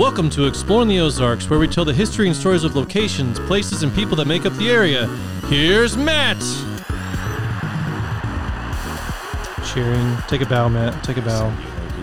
Welcome to Exploring the Ozarks, where we tell the history and stories of locations, places, and people that make up the area. Here's Matt. Cheering. Take a bow, Matt. Take a bow.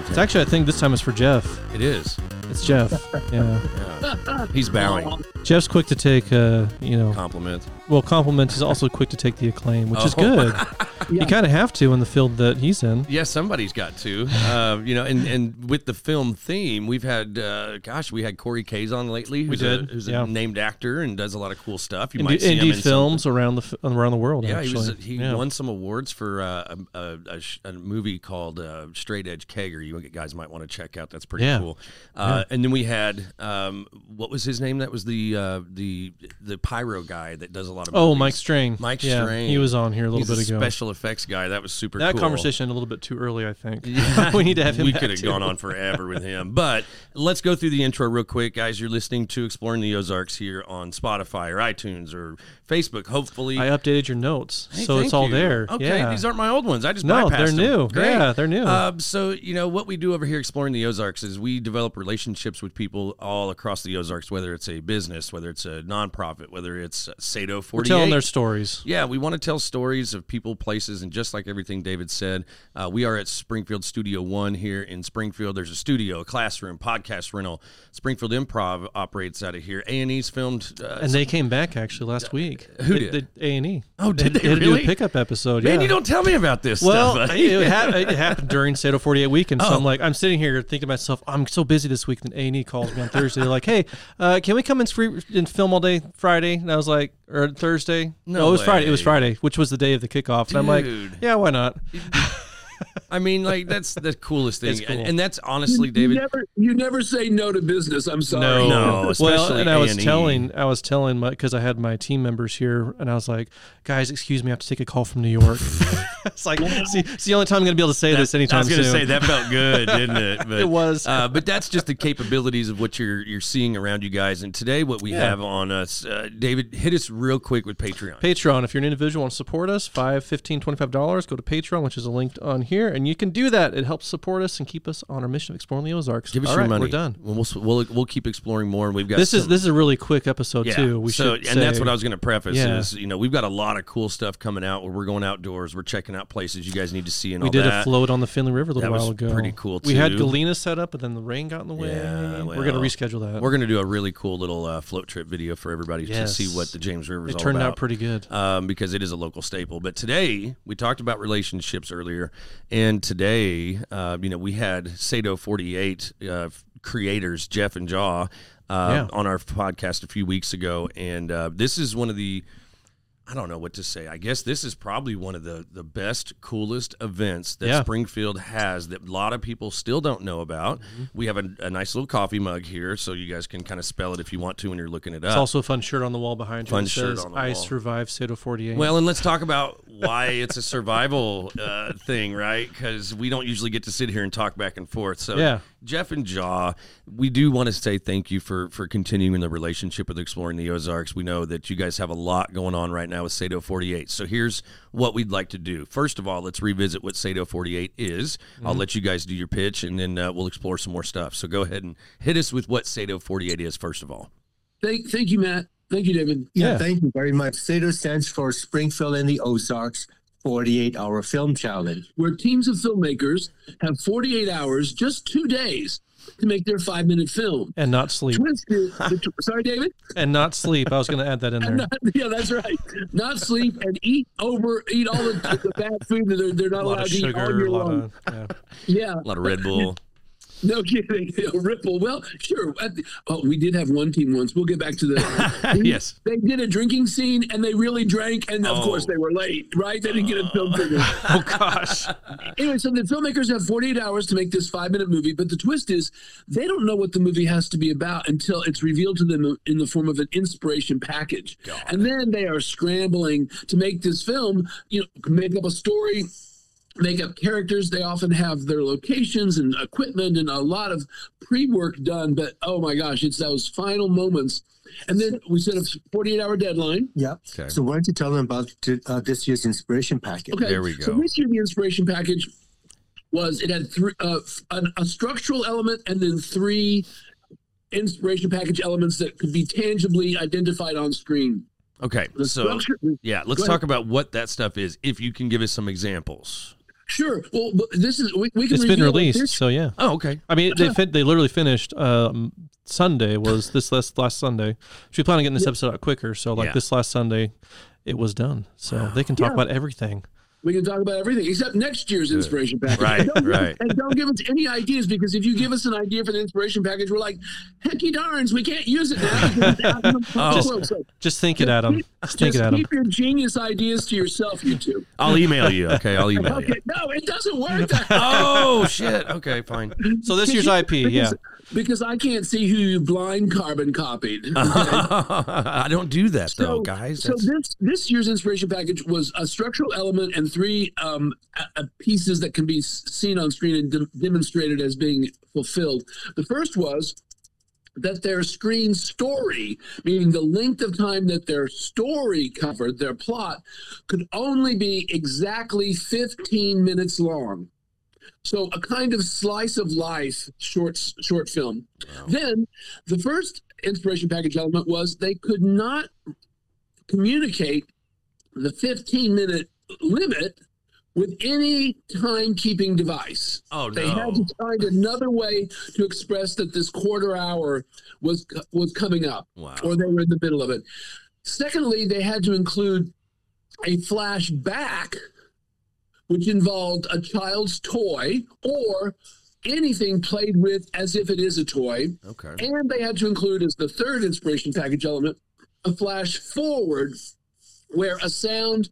It's actually, I think this time it's for Jeff. It is. It's Jeff. Yeah. He's bowing. Jeff's quick to take, uh, you know, Compliment. well, compliments. He's also quick to take the acclaim, which is Oh. good. You kind of have to in the field that he's in. Yeah, somebody's got to. Uh, you know, and, and with the film theme, we've had, uh, gosh, we had Corey Kays on lately. Who's did, A, who's yeah. a named actor and does a lot of cool stuff. You might see him indie in films around the f- around the world. Yeah, actually. he was. He Yeah. won some awards for uh, a, a, a, movie called uh, Straight Edge Kegger. You guys might want to check out. That's pretty Yeah. cool. Uh, And then we had, um, what was his name? That was the uh, the the pyro guy that does a lot of. Oh. Mike Strain. Mike yeah, Strain. He was on here a little He's bit ago. special effects guy. That was super that cool. conversation a little bit too early, I think. we need to have him. we could have gone on forever with him. But let's go through the intro real quick, guys. You're listening to Exploring the Ozarks here on Spotify or iTunes or Facebook. Hopefully, I updated your notes, Hey, so it's all you. there. Okay, yeah. these aren't my old ones. I just No, they're them. new. Great. Yeah, they're new. Um, so you know what we do over here, exploring the Ozarks, is we develop relationships with people all across the Ozarks, whether it's a business, whether it's a nonprofit, whether it's Sato We're telling their stories. Yeah, we want to tell stories of people, places, and just like everything David said, uh, we are at Springfield Studio One here in Springfield. There's a studio, a classroom, podcast rental. Springfield Improv operates out of here. A and E's filmed. Uh, And they came back actually last week. Who did? A and E. Oh, did they had to do really? a pickup episode. man, yeah. you don't tell me about this Well, stuff. it, ha- it happened during Sato 48 weekend. So Oh. I'm like, I'm sitting here thinking to myself, I'm so busy this week. Then A and E calls me on Thursday. They're like, Hey, uh, can we come and, screen- and film all day Friday? And I was like, or Thursday? No it was Friday. It was. Friday, which was the day of the kickoff. And I'm like, Yeah, why not? I mean, like that's the coolest thing, cool. and, and that's honestly, You David. never, you never say no to business. I'm sorry. No, No, well, especially and I was A&E. telling, I was telling my because I had my team members here, and I was like, guys, excuse me, I have to take a call from New York. it's like, see, it's the only time I'm going to be able to say this anytime I was going to soon. say that felt good, didn't it? But, It was. uh, but that's just the capabilities of what you're you're seeing around you guys. And today, what we Yeah. have on us, uh, David, hit us real quick with Patreon. Patreon. If you're an individual and want to support us, five, fifteen, twenty-five dollars. Go to Patreon, which is a link on here, and you can do that. It helps support us and keep us on our mission of exploring the Ozarks. Give us All your right, money. We're done. We'll, we'll we'll keep exploring more. And we've got This is this is a really quick episode yeah. too. We so, should and that's what I was going to preface Yeah. is you know we've got a lot of cool stuff coming out where we're going outdoors, we're checking out places you guys need to see and We did that. a float on the Finley River a little That was while ago. pretty cool, We had. Galena set up, but then the rain got in the way. Yeah, we're gonna reschedule that. We're going to do a really cool little uh, float trip video for everybody Yes. to see what the James River is it turned about. out pretty good. um, because it is a local staple. But today we talked about relationships earlier, and today, uh, you know, we had Sato Forty Eight uh, creators Jeff and Kyaw uh, Yeah. on our podcast a few weeks ago, and uh, this is one of the. I don't know what to say. I guess this is probably one of the, the best, coolest events that Yeah. Springfield has that a lot of people still don't know about. Mm-hmm. We have a, a nice little coffee mug here, so you guys can kind of spell it if you want to when you're looking it up. It's also a fun shirt on the wall behind you. Fun shirt says, on the I wall. survived Sato 48. Well, and let's talk about why it's a survival uh, thing, right? Because we don't usually get to sit here and talk back and forth. So, Yeah. Jeff and Kyaw, we do want to say thank you for for continuing the relationship with Exploring the Ozarks. We know that you guys have a lot going on right now with Sato 48. So, here's what we'd like to do. First of all, let's revisit what Sato 48 is. I'll Mm-hmm. let you guys do your pitch, and then uh, we'll explore some more stuff. So, go ahead and hit us with what Sato 48 is, first of all. Thank, thank you, Matt. Thank you, David. Yeah. Yeah, thank you very much. SATO stands for Springfield and the Ozarks 48 Hour Film Challenge. Where teams of filmmakers have 48 hours, just two days, to make their five minute film. and not sleep. Twisted. the sorry, David. and not sleep. I was going to add that in there. Not, yeah, that's right. Not sleep and eat over, eat all the, the bad food that they're, they're not allowed of to eat all sugar, year lot long. of yeah. Yeah, A lot of Red Bull. no kidding. Ripple. Well, sure. The- Oh, we did have one team once. We'll get back to the. yes. They did a drinking scene and they really drank, and of Oh. course they were late, right? They didn't get a film figure. Oh gosh. anyway, so the filmmakers have 48 hours to make this five minute movie, but the twist is they don't know what the movie has to be about until it's revealed to them in the form of an inspiration package. And then they are scrambling to make this film, you know, make up a story. Make up characters. They often have their locations and equipment and a lot of pre work done. But oh my gosh, it's those final moments. And then we set a 48 hour deadline. Yeah. Okay. So why don't you tell them about t- uh, this year's inspiration package? Okay. There we go. So this year, the inspiration package was it had three uh, an, a structural element and then three inspiration package elements that could be tangibly identified on screen. Okay, The so structure, yeah, let's talk about what that stuff is. If you can give us some examples. Sure. Well, but this is we, we can It's been released, so yeah. Oh, okay. I mean, they fin- they literally finished. Um, Sunday was this last last Sunday. She planned on getting this episode out quicker, so like Yeah. this last Sunday, it was done. So they can talk Yeah. about everything. We can talk about everything except next year's inspiration package. Right, And don't, right. And don't give us any ideas because if you give us an idea for the inspiration package, we're like, hecky darns, we can't use it now. because it's out in the Oh. world." So Just think it Adam. them. Just think just it at them. keep your genius ideas to yourself, you two. I'll email you. Okay, I'll email you. Okay, no, it doesn't work Oh shit. Okay, fine. So this year's IP, yeah. Because, I can't see who you blind carbon copied. I don't do that though, So- guys. So this this year's inspiration package was a structural element and three um, a- a pieces that can be seen on screen and de- demonstrated as being fulfilled. The first was that their screen story, meaning the length of time that their story covered, their plot, could only be exactly 15 minutes long. So a kind of slice of life short short film. Then the first inspiration package element was they could not communicate the 15 minute limit with any timekeeping device. oh no. They had to find another way to express that this quarter hour was was coming up Wow. or they were in the middle of it. Secondly, they had to include a flashback, which involved a child's toy or anything played with as if it is a toy. Okay. And they had to include as the third inspiration package element a flash forward where a sound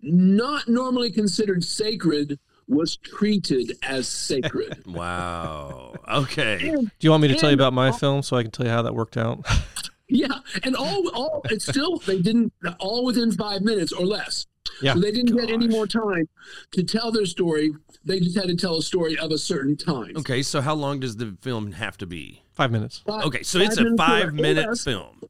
not normally considered sacred was treated as sacred. Wow. Okay. and Do you want me to tell you about my film so I can tell you how that worked out? yeah, and all all it's still they didn't all within 5 minutes or less. Yeah. So they didn't get any more time to tell their story. They just had to tell a story of a certain time. Okay. So how long does the film have to be? Five minutes. Five- Okay. So it's a five minute less. film.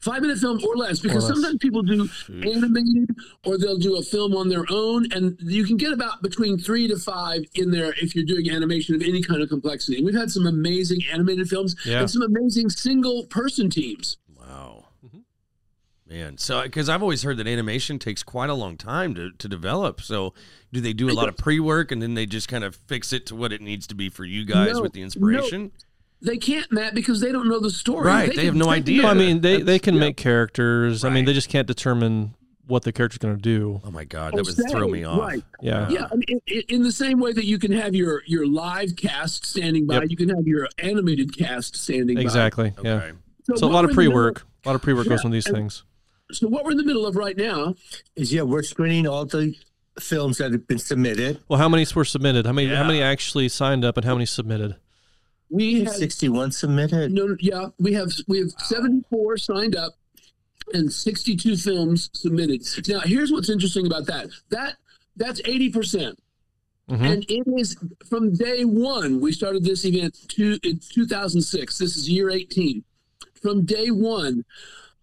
five minute film or less because Or less. sometimes people do animated or they'll do a film on their own and you can get about between three to five in there if you're doing animation of any kind of complexity we've had some amazing animated films Yeah. and some amazing single person teams Wow. Man, so because I've always heard that animation takes quite a long time to, to develop. So, do they do a lot of pre work and then they just kind of fix it to what it needs to be for you guys No, with the inspiration? they can't matt because they don't know the story Right, they can have no take idea. Well, I mean, they, they can yeah. make characters. I mean, they just can't determine what the character's going to do. Oh my god, Or that oh, would throw me off. right. Yeah. Yeah, I mean, in- in, in the same way that you can have your your live cast standing by, Yep. you can have your animated cast standing by. Exactly. Okay. Yeah. So a lot of pre work. A lot of pre work goes Yeah, into these and- things. So what we're in the middle of right now Is yeah, we're screening all the films that have been submitted. Well, how many were submitted? How many? How many actually signed up, and how many submitted? we had 61 submitted. No, no, yeah, we have we have 74 signed up and 62 films submitted. Now, here's what's interesting about that. That that's 80%. percent Mhm. And it is from day 1 we started this event to, in 2006. This is year 18. From day 1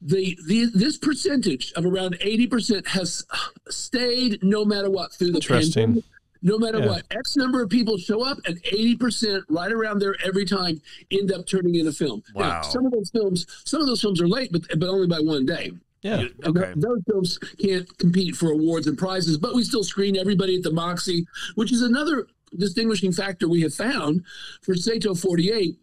the, the this percentage of around 80% has stayed no matter what through the Interesting. pandemic. No matter Yeah. what, X number of people show up, and 80% right around there every time end up turning in a film. Wow. Now, some of those films, some of those films are late, but but only by one day. Yeah. Okay. those films can't compete for awards and prizes, but we still screen everybody at the Moxie, which is another distinguishing factor we have found for Sato 48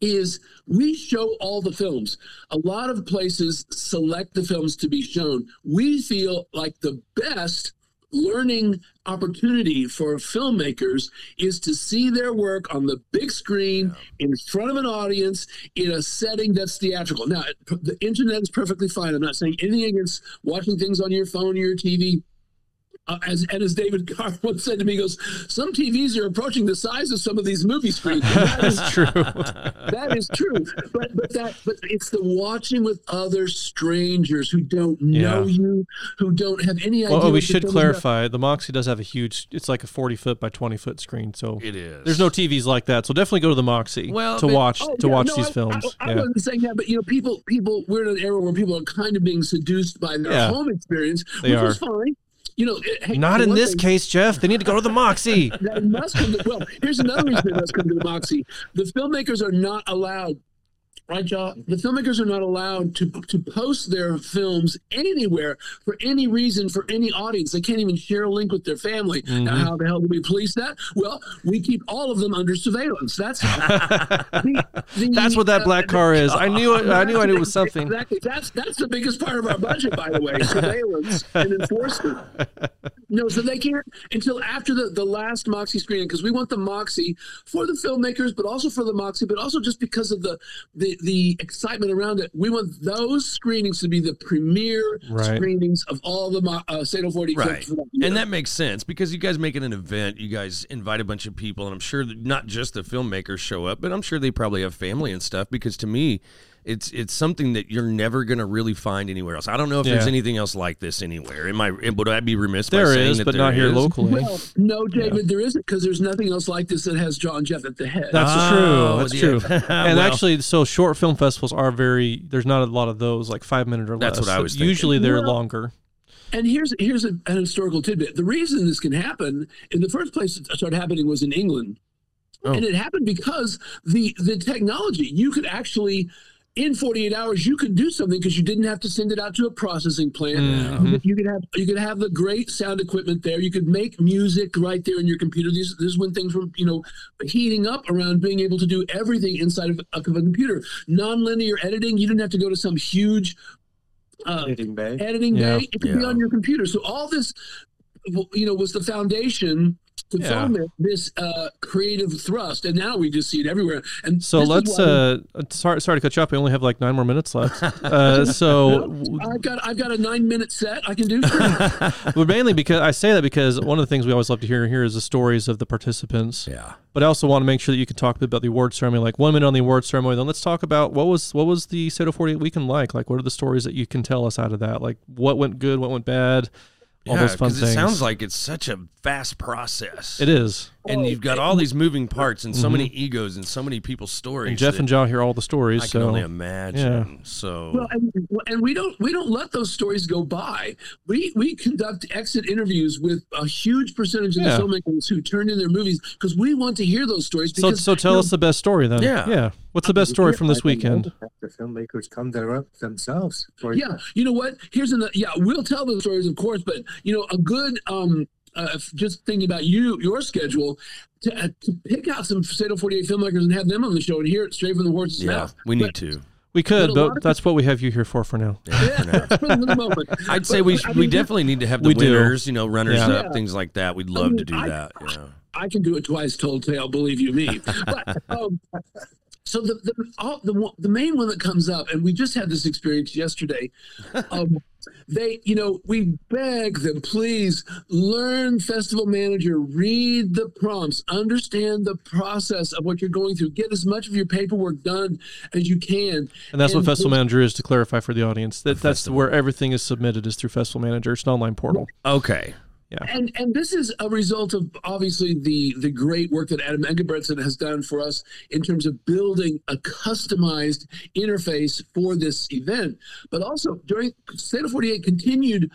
is we show all the films. A lot of places select the films to be shown. We feel like the best learning opportunity for filmmakers is to see their work on the big screen in front of an audience in a setting that's theatrical. Now, the internet is perfectly fine. I'm not saying anything against watching things on your phone or your TV. Uh, as and as David Carr once said to me, he goes, "Some TVs are approaching the size of some of these movie screens." That is true. that is true but but that but it's the watching with other strangers who don't know Yeah. you who don't have any idea oh, we should film is about. clarify. The Moxie does have a huge. It's like a forty foot by twenty foot screen. So It is. there's no TVs like that. So definitely go to the Moxie Well, to but- watch Oh, to yeah, watch no, these I- films. I, I yeah. wasn't saying that, but you know, people, people, we're in an era where people are kind of being seduced by their Yeah. home experience, They which is are. fine. You know, eh, hey, Not in this thing, case, Jeff. They need to go to the Moxie. They must come to, well, here's another reason they must come to the Moxie. The filmmakers are not allowed right, y'all? The filmmakers are not allowed to to post their films anywhere for any reason for any audience. They can't even share a link with their family. Mm-hmm. Now, how the hell do we police that? Well, we keep all of them under surveillance. That's. The- the, That's what that uh, black car is. I knew it. I knew I knew it was something. Exactly. That's that's the biggest part of our budget, by the way, surveillance and enforcement. No, so they can't until after the, the last Moxie screening because we want the Moxie for the filmmakers, but also for the Moxie, but also just because of the the the excitement around it. We want those screenings to be the premier Right. screenings of all the Mo- uh, Sato 40 Right. films. Yeah. And that makes sense because you guys make it an event. You guys invite a bunch of people, and I'm sure that not just the filmmakers show up, but I'm sure they probably have family and stuff. Because to me, it's it's something that you're never going to really find anywhere else. I don't know if there's anything else like this anywhere. Am I? Would I be remiss by saying is, that but there not here is? locally. Well, no, David, there isn't because there's nothing else like this that has John Jeff at the head. That's Oh, true. That's yeah. true. And Well- actually, so short film festivals are very. There's not a lot of those, like five minute or less. That's what I was thinking. Usually they're Well, longer. And here's here's a, an historical tidbit. The reason this can happen in the first place it started happening was in England, Oh. and it happened because the the technology you could actually. In 48 hours, you could do something because you didn't have to send it out to a processing plant. Mhm. You could have you could have the great sound equipment there. You could make music right there in your computer. These this is when things were you know heating up around being able to do everything inside of, of a computer. Non-linear editing. You didn't have to go to some huge uh, Editing bay. editing Yeah. bay. It could be on your computer. So all this, you know, was the foundation to Yeah. foment this uh, creative thrust, and now we just see it everywhere. And So let's. why- uh Sorry, sorry to cut you off. We only have like nine more minutes left. Uh, so I've got I've got a nine minute set I can do. Sure. But mainly because I say that because one of the things we always love to hear here is the stories of the participants. Yeah. But I also want to make sure that you can talk a bit about the award ceremony, like one minute on the award ceremony. Then let's talk about what was what was the Sato 48 weekend like? Like, what are the stories that you can tell us out of that? Like, what went good, what went bad, all yeah, those fun things. it sounds like it's such a fast process. it is. And you've got all these moving parts and so many egos and so many people's stories. And Jeff that and John hear all the stories. I can so only imagine. So Well, and, and we don't we don't let those stories go by. We we conduct exit interviews with a huge percentage of Yeah. the filmmakers who turn in their movies because we want to hear those stories. so Because so tell you know, us the best story then. Yeah. Yeah. What's the best story from this weekend? The filmmakers come there up themselves. For Yeah, you know what? Here's another. Yeah, we'll tell the stories, of course, but you know, a good um, uh, just thinking about you, your schedule, to, uh, to pick out some Sato 48 filmmakers and have them on the show and hear it straight from the horse's yeah, mouth. we need But- to. We could, But but of that's what we have you here for for now. Yeah, for now. For the moment. I'd say we but, I we mean, definitely need to have the We do. winners, you know, runners Yeah. up, things like that. We'd love mean, to do I- that. You know. I can do it twice told tale, believe you me. But um, so the the, all, the the main one that comes up, and we just had this experience yesterday. Um, they, you know, we beg them, please learn festival manager, read the prompts, understand the process of what you're going through, get as much of your paperwork done as you can. And that's what Festival please- Manager is to clarify for the audience. That that's Festival. where everything is submitted is through Festival Manager. It's an online portal. Okay. And and this is a result of obviously the the great work that Adam Engelbretson has done for us in terms of building a customized interface for this event. But also during State of 48 continued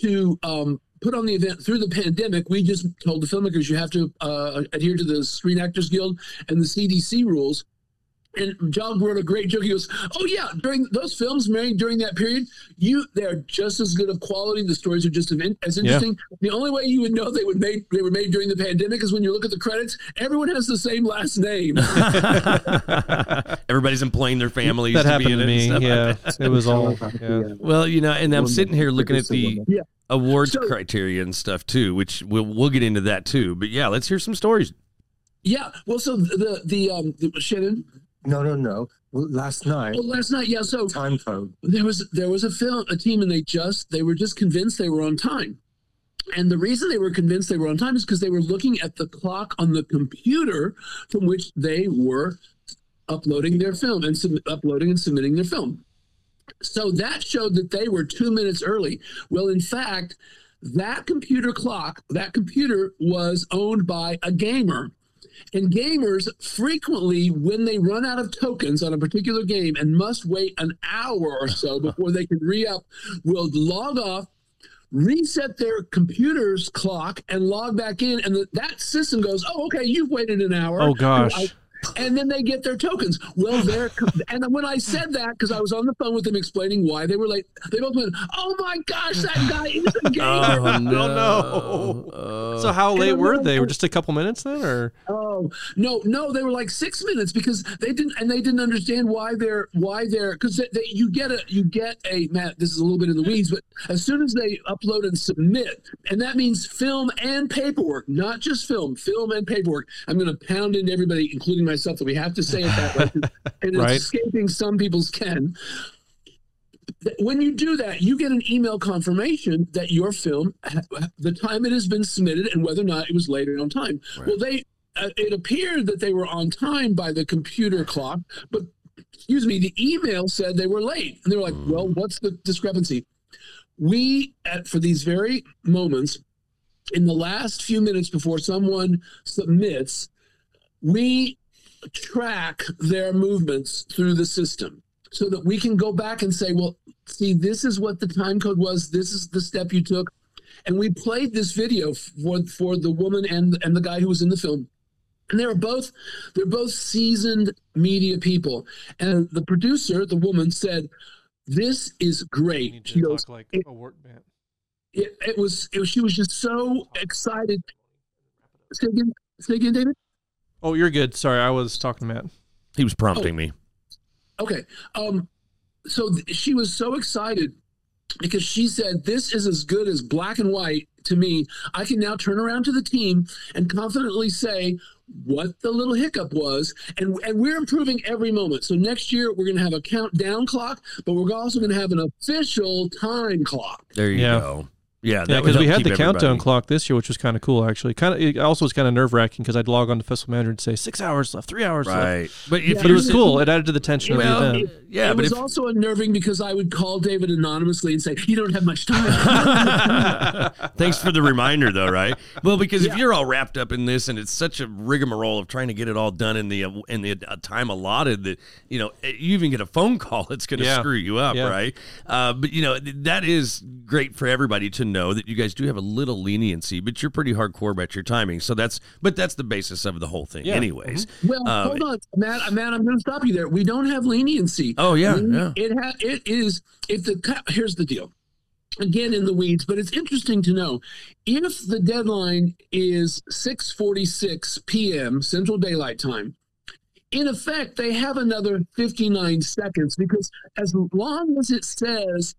to um, put on the event through the pandemic. We just told the filmmakers you have to uh, adhere to the Screen Actors Guild and the CDC rules. And John wrote a great joke. He goes, "Oh yeah, during those films made during that period, you they're just as good of quality. The stories are just as in- as interesting. The only way you would know they would made they were made during the pandemic is when you look at the credits. Everyone has the same last name. Everybody's employing their families. That to happened be in to me. stuff like Yeah, it was all. Yeah. Yeah. Well, you know, and I'm sitting here looking at the Yeah. awards So- criteria and stuff too, which we'll we'll get into that too. But yeah, let's hear some stories. yeah. Well, so the the um the, Shannon. No, no, no. Well, last night, Oh, last night, yeah. So time code. there was there was a film a team and they just they were just convinced they were on time and the reason they were convinced they were on time is because they were looking at the clock on the computer from which they were uploading their film and sub- uploading and submitting their film so that showed that they were two minutes early well in fact that computer clock that computer was owned by a gamer and gamers frequently, when they run out of tokens on a particular game and must wait an hour or so before they can re up, will log off, reset their computer's clock, and log back in. And the, that system goes, Oh, okay, you've waited an hour. Oh gosh. I- and then they get their tokens. Well, they're and when I said that because I was on the phone with them explaining why they were late, they both went, "Oh my gosh, that guy is a gamer." Oh, oh no. Oh. so how late were they? Were just a couple minutes then, or Oh no, no, they were like six minutes because they didn't and they didn't understand why they're why they're because they, they, you get a you get a Matt. This is a little bit in the weeds, but as soon as they upload and submit, and that means film and paperwork, not just film, film and paperwork. I'm going to pound into everybody, including myself, that we have to say it that way, and it's escaping some people's ken. When you do that, you get an email confirmation that your film, the time it has been submitted, and whether or not it was later on time. Well, they uh, it appeared that they were on time by the computer clock, but excuse me, the email said they were late, and they were like, "Well, what's the discrepancy?" We, at, for these very moments, in the last few minutes before someone submits, we track their movements through the system so that we can go back and say, well, see, this is what the time code was. This is the step you took. And we played this video for, for the woman and, and the guy who was in the film. And they were both they're both seasoned media people. And the producer, the woman, said, This is great. She goes, like it- a work band? it, it was it was she was just so excited. Say again, say again, David. Oh, you're good. Sorry, I was talking to Matt. He was prompting me. Okay. Um, so th- she was so excited because she said, This is as good as black and white to me. I can now turn around to the team and confidently say what the little hiccup was. And, and we're improving every moment. So next year, we're going to have a countdown clock, but we're also going to have an official time clock. There you Yeah. go. Yeah, that Yeah, because we had the countdown everybody- clock this year, which was kind of cool actually. Kind of, it also was kind of nerve wracking because I'd log on to Festival Manager and say six hours left, three hours left. Right. But Yeah, But it was cool. It added to the tension Well, of the event. yeah, it but was if also unnerving because I would call David anonymously and say, You don't have much time. Thanks for the reminder, though, right? Well, because if you're all wrapped up in this, and it's such a rigmarole of trying to get it all done in the in the uh, time allotted, that you know you even get a phone call, it's going to Yeah. screw you up, Yeah. right? Uh, but you know that is great for everybody to know that you guys do have a little leniency, but you're pretty hardcore about your timing. So that's but that's the basis of the whole thing, Yeah. anyways. Well, Um, hold on, Matt. Matt, I'm going to stop you there. We don't have leniency. Oh, yeah, We- yeah. It ha- it is if the co- here's the deal. Again, in the weeds, but it's interesting to know if the deadline is 6:46 p.m. Central Daylight Time. In effect, they have another 59 seconds because as long as it says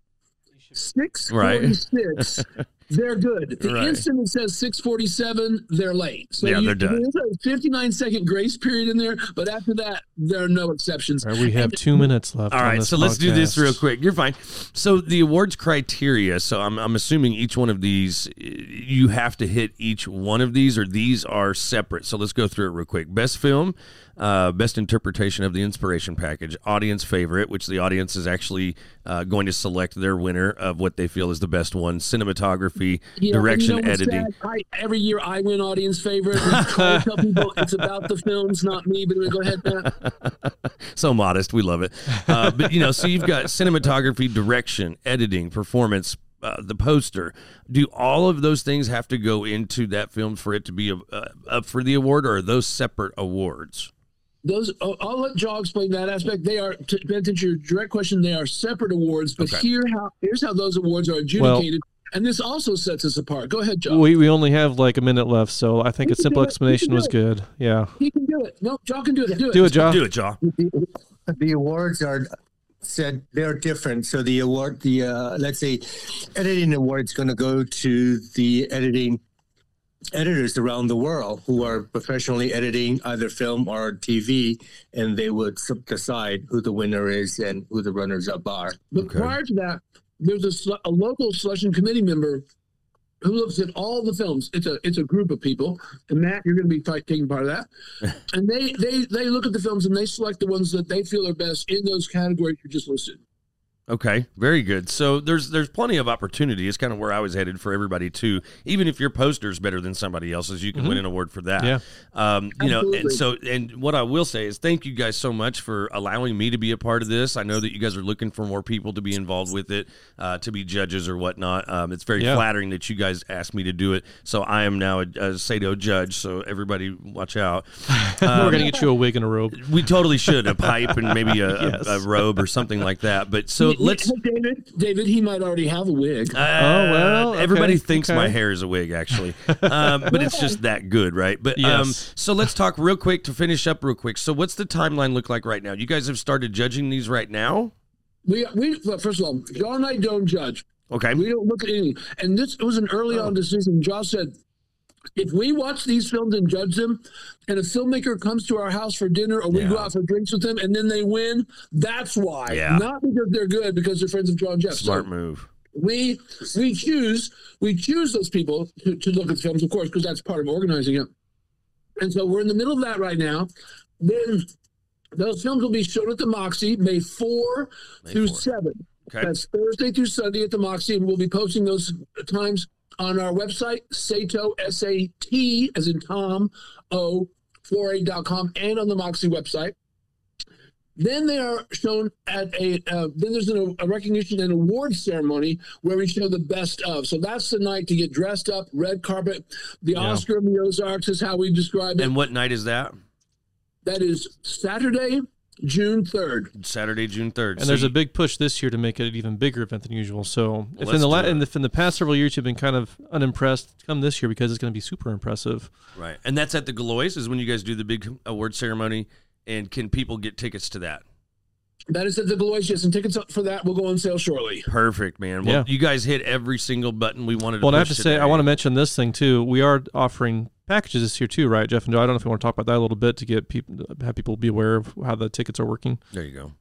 646, they're good. The Right. instant it says 647, they're late. So Yeah, you, they're done. There's a 59 second grace period in there, but after that, there are no exceptions. All right, we have two minutes left. All on right, this so let's do this real quick. You're fine. So the awards criteria. So I'm, I'm assuming each one of these, you have to hit each one of these, or these are separate. So let's go through it real quick. Best film, uh, best interpretation of the inspiration package, audience favorite, which the audience is actually uh, going to select their winner of what they feel is the best one. Cinematography, know, direction, you know editing. I, every year I win audience favorite. Try to tell people it's about the films, not me. But we go ahead, Matt. so modest. We love it. Uh, but you know, so you've got cinematography, direction, editing, performance, uh, the poster. Do all of those things have to go into that film for it to be uh, up for the award, or are those separate awards? Those I'll, I'll let Kyaw explain that aspect. They are to to answer your direct question. They are separate awards, but Okay. here how here's how those awards are adjudicated, and this also sets us apart. Go ahead, Kyaw. We, we only have like a minute left, so I think We a simple do it. We explanation was do good. Yeah. he can do it. No, Kyaw can do it. Do it. Do it, Josh. Do it, Kyaw. the awards are said they're different. So the award, the uh, let's say, editing award is going to go to the editing editors around the world who are professionally editing either film or TV, and they would decide who the winner is and who the runners up are. But Okay. prior to that, there's a, sele- a local selection committee member who looks at all the films. It's a it's a group of people, and Matt, you're going to be taking part of that. and they they they look at the films and they select the ones that they feel are best in those categories you just listed. Okay, very good. So there's there's plenty of opportunity. It's kind of where I was headed for everybody too. Even if your poster is better than somebody else's, you can win an award for that. Yeah. Um, you know, and so and what I will say is thank you guys so much for allowing me to be a part of this. I know that you guys are looking for more people to be involved with it, uh, to be judges or whatnot. Um, it's very Yeah. flattering that you guys asked me to do it. So I am now a, a Sato judge. So everybody, watch out. We're Um, gonna get you a wig and a robe. we totally should a pipe and maybe a, a- Yes. a, robe or something like that. But so Hey, let's. hey, David. David, he might already have a wig. Uh, Oh, well, okay, everybody thinks my hair is a wig, actually, um, but it's just that good, right? But um, so let's talk real quick to finish up real quick. So, what's the timeline look like right now? You guys have started judging these right now, we we well, first of all, John and I don't judge. okay? We don't look at anything. And this was an early Oh. on decision. Josh said, if we watch these films and judge them, and a filmmaker comes to our house for dinner or we go out for drinks with them and then they win, that's why. Yeah. Not because they're good, because they're friends of John Jeff. Smart So move. we we choose we choose those people to, to look at the films, of course, because that's part of organizing it. And so we're in the middle of that right now. Then those films will be shown at the Moxie May 4 May through 4. 7. Okay. That's Thursday through Sunday at the Moxie, and we'll be posting those times on our website, Sato, S A T, as in Tom, O, 48.com, and on the Moxie website. Then they are shown at a, uh, then there's an, a recognition and award ceremony where we show the best of. So that's the night to get dressed up, red carpet. The Yeah. Oscar of the Ozarks is how we describe it. And what night is that? that is Saturday, June 3rd. Saturday, June third. And there's a big push this year to make it an even bigger event than usual. So if in the, la- do in the in the past several years you've been kind of unimpressed, come this year because it's going to be super impressive. right, and that's at the Gillioz is when you guys do the big award ceremony. And can people get tickets to that? That is at the Gillioz, yes, and tickets for that will go on sale shortly. Perfect, man. Well, Yeah. you guys hit every single button we wanted to. Well, and I have push to say, I want to mention this thing too. We are offering packages this year too, right, Jeff and Joe? I don't know if you want to talk about that a little bit to get people have people be aware of how the tickets are working. There you go.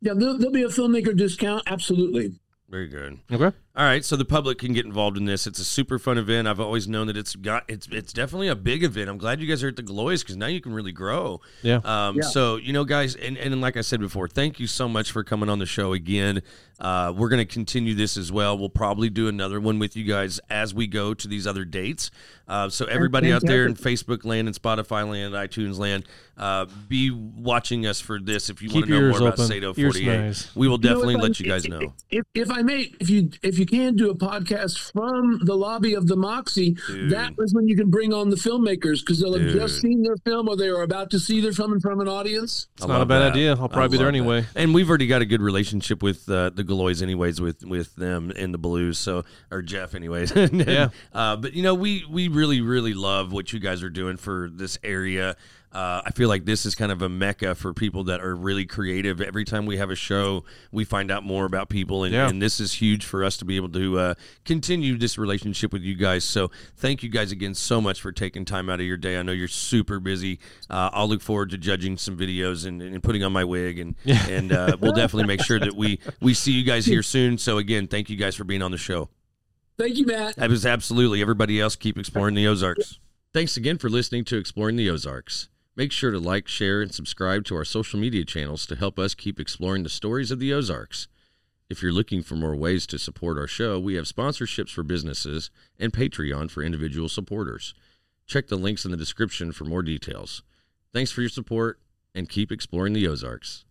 Yeah, there'll, there'll be a filmmaker discount. Absolutely. Very good. Okay. All right, so the public can get involved in this. It's a super fun event. I've always known that it's got it's it's definitely a big event. I'm glad you guys are at the Gillioz because now you can really grow. Yeah. Um, Yeah. So you know, guys, and, and like I said before, thank you so much for coming on the show again. Uh, we're going to continue this as well. We'll probably do another one with you guys as we go to these other dates. Uh, so everybody out there in Facebook land and Spotify land, iTunes land, uh, be watching us for this. If you want to know more ears about. Sato 48, nice. we will You know, definitely I- let you guys if- know. If, if I may, if you if you can do a podcast from the lobby of the Moxie, Dude. that is when you can bring on the filmmakers because they'll have Dude. just seen their film or they are about to see their film in front of an audience. It's not a bad idea. I'll probably be there anyway. And we've already got a good relationship with uh, the Gillioz, anyways, with with them and the Blues. So, or Jeff, anyways. Yeah. Uh, but you know, we we really really love what you guys are doing for this area. Uh, I feel like this is kind of a mecca for people that are really creative. Every time we have a show, we find out more about people, and, Yeah. and this is huge for us to be able to uh, continue this relationship with you guys. So, thank you guys again so much for taking time out of your day. I know you're super busy. Uh, I'll look forward to judging some videos and, and putting on my wig, and and uh, we'll definitely make sure that we we see you guys here soon. So, again, thank you guys for being on the show. Thank you, Matt. That was absolutely everybody else. Keep exploring the Ozarks. Thanks again for listening to Exploring the Ozarks. Make sure to like, share, and subscribe to our social media channels to help us keep exploring the stories of the Ozarks. If you're looking for more ways to support our show, we have sponsorships for businesses and Patreon for individual supporters. Check the links in the description for more details. Thanks for your support and keep exploring the Ozarks.